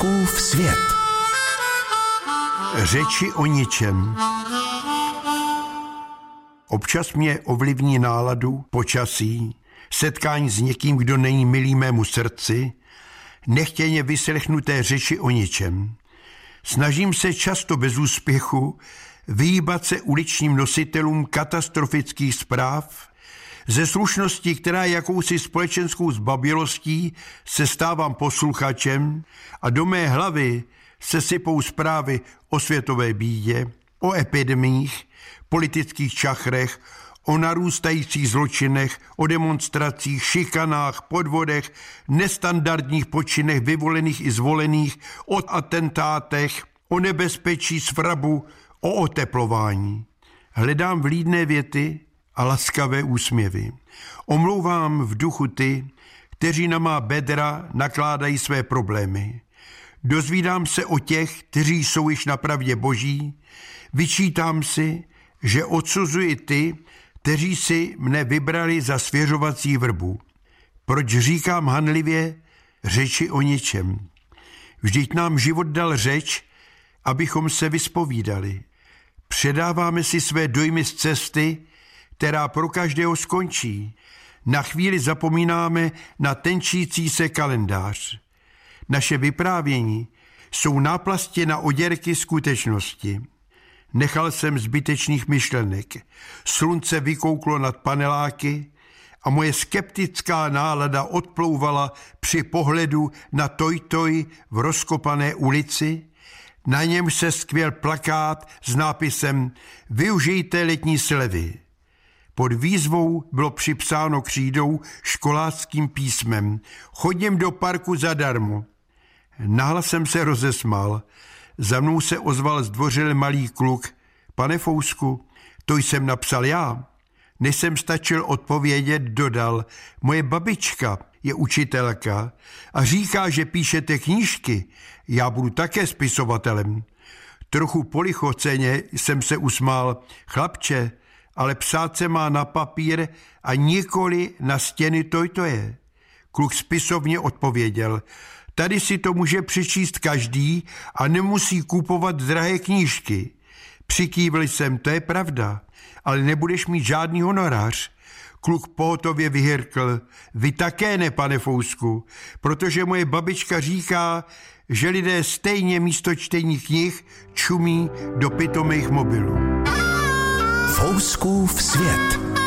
Fouskův svět. Řeči o ničem. Občas mě ovlivní náladu, počasí, setkání s někým, kdo není milý mému srdci, nechtěně vyslechnuté řeči o ničem. Snažím se často bez úspěchu vyjíbat se uličním nositelům katastrofických zpráv, ze slušnosti, která je jakousi společenskou zbabilostí, se stávám posluchačem a do mé hlavy se sypou zprávy o světové bídě, o epidemích, politických čachrech, o narůstajících zločinech, o demonstracích, šikanách, podvodech, nestandardních počinech vyvolených i zvolených, o atentátech, o nebezpečí svrabu, o oteplování. Hledám vlídné věty a laskavé úsměvy. Omlouvám v duchu ty, kteří na má bedra nakládají své problémy. Dozvídám se o těch, kteří jsou již na pravdě boží, vyčítám si, že odsuzuji ty, kteří si mne vybrali za svěřovací vrbu. Proč říkám hanlivě řeči o něčem? Vždyť nám život dal řeč, abychom se vyspovídali. Předáváme si své dojmy z cesty, která pro každého skončí. Na chvíli zapomínáme na tenčící se kalendář. Naše vyprávění jsou náplastě na oděrky skutečnosti. Nechal jsem zbytečných myšlenek. Slunce vykouklo nad paneláky a moje skeptická nálada odplouvala při pohledu na toj-toj v rozkopané ulici. Na něm se skvěl plakát s nápisem Využijte letní slevy. Pod výzvou bylo připsáno křídou školáckým písmem Chodím do parku zadarmo. Nahlas jsem se rozesmál. Za mnou se ozval zdvořil malý kluk. Pane Fousku, to jsem napsal já. Než jsem stačil odpovědět, dodal, moje babička je učitelka a říká, že píšete knížky. Já budu také spisovatelem. Trochu polichoceně jsem se usmál. Chlapče, ale psát se má na papír a nikoli na stěny to je. Kluk spisovně odpověděl, tady si to může přečíst každý a nemusí kupovat drahé knížky. Přikývl jsem, to je pravda, ale nebudeš mít žádný honorář. Kluk pohotově vyhrkl, vy také ne, pane Fousku, protože moje babička říká, že lidé stejně místo čtení knih čumí do pitomých mobilů. Fouskův svět.